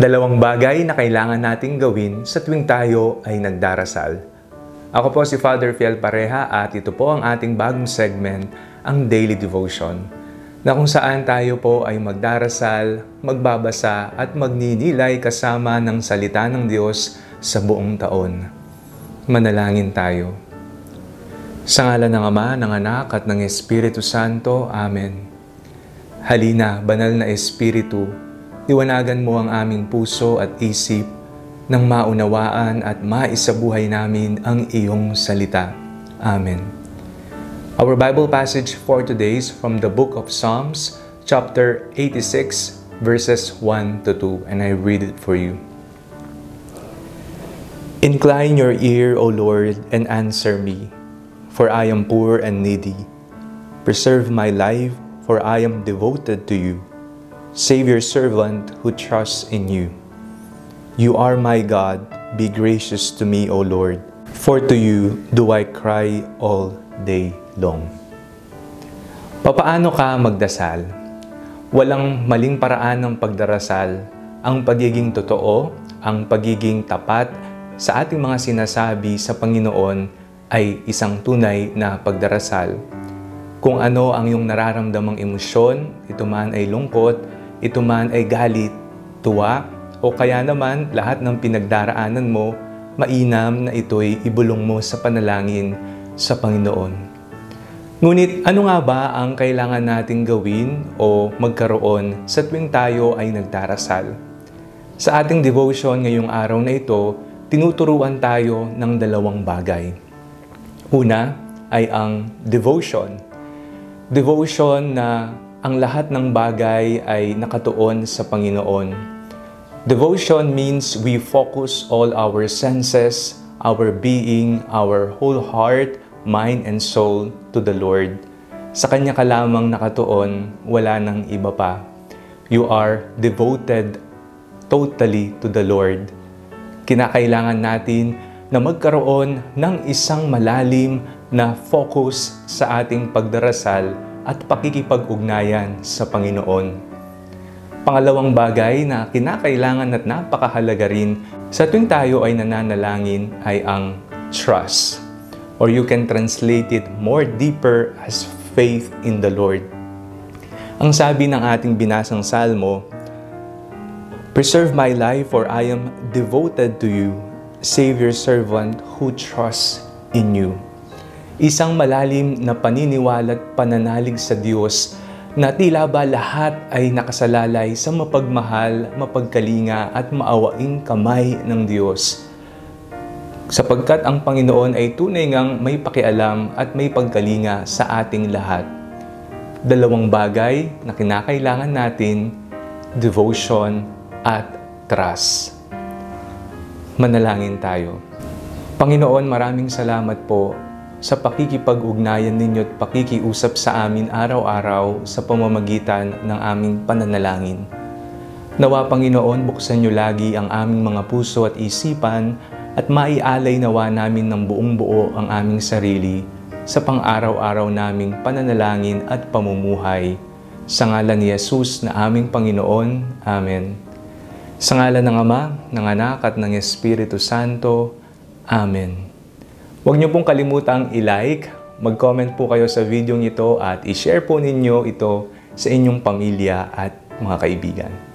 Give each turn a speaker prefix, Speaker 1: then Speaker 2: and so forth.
Speaker 1: Dalawang bagay na kailangan nating gawin sa tuwing tayo ay nagdarasal. Ako po si Father Fiel Pareha at ito po ang ating bagong segment, ang Daily Devotion, na kung saan tayo po ay magdarasal, magbabasa at magninilay kasama ng salita ng Diyos sa buong taon. Manalangin tayo. Sa ngala ng Ama, ng Anak at ng Espiritu Santo. Amen. Halina, banal na Espiritu, liwanagan mo ang aming puso at isip nang maunawaan at maisabuhay namin ang iyong salita. Amen. Our Bible passage for today is from the book of Psalms, chapter 86, verses 1 to 2, and I read it for you. Incline your ear, O Lord, and answer me, for I am poor and needy. Preserve my life for I am devoted to you. Save your servant who trusts in you. You are my God, be gracious to me, O Lord, for to you do I cry all day long. Papaano ka magdasal? Walang maling paraan ng pagdarasal. Ang pagiging totoo, ang pagiging tapat sa ating mga sinasabi sa Panginoon ay isang tunay na pagdarasal kung ano ang iyong nararamdamang emosyon, ito man ay lungkot, ito man ay galit, tuwa, o kaya naman lahat ng pinagdaraanan mo, mainam na ito'y ibulong mo sa panalangin sa Panginoon. Ngunit ano nga ba ang kailangan nating gawin o magkaroon sa tuwing tayo ay nagdarasal? Sa ating devotion ngayong araw na ito, tinuturuan tayo ng dalawang bagay. Una ay ang devotion devotion na ang lahat ng bagay ay nakatuon sa Panginoon. Devotion means we focus all our senses, our being, our whole heart, mind, and soul to the Lord. Sa Kanya ka lamang nakatuon, wala nang iba pa. You are devoted totally to the Lord. Kinakailangan natin na magkaroon ng isang malalim na focus sa ating pagdarasal at pakikipag-ugnayan sa Panginoon. Pangalawang bagay na kinakailangan at napakahalaga rin sa tuwing tayo ay nananalangin ay ang trust. Or you can translate it more deeper as faith in the Lord. Ang sabi ng ating binasang salmo, Preserve my life for I am devoted to you. Save your servant who trusts in you. Isang malalim na paniniwala at pananalig sa Diyos na tila ba lahat ay nakasalalay sa mapagmahal, mapagkalinga at maawaing kamay ng Diyos. Sapagkat ang Panginoon ay tunay ngang may pakialam at may pagkalinga sa ating lahat. Dalawang bagay na kinakailangan natin, devotion at trust. Manalangin tayo. Panginoon, maraming salamat po sa pakikipag-ugnayan ninyo at pakikiusap sa amin araw-araw sa pamamagitan ng aming pananalangin. Nawa Panginoon, buksan niyo lagi ang aming mga puso at isipan at maialay nawa namin ng buong buo ang aming sarili sa pang-araw-araw naming pananalangin at pamumuhay. Sa ngalan ni Jesus na aming Panginoon. Amen. Sa ngalan ng Ama, ng Anak at ng Espiritu Santo. Amen. Huwag niyo pong kalimutang i-like, mag-comment po kayo sa video ito at i-share po ninyo ito sa inyong pamilya at mga kaibigan.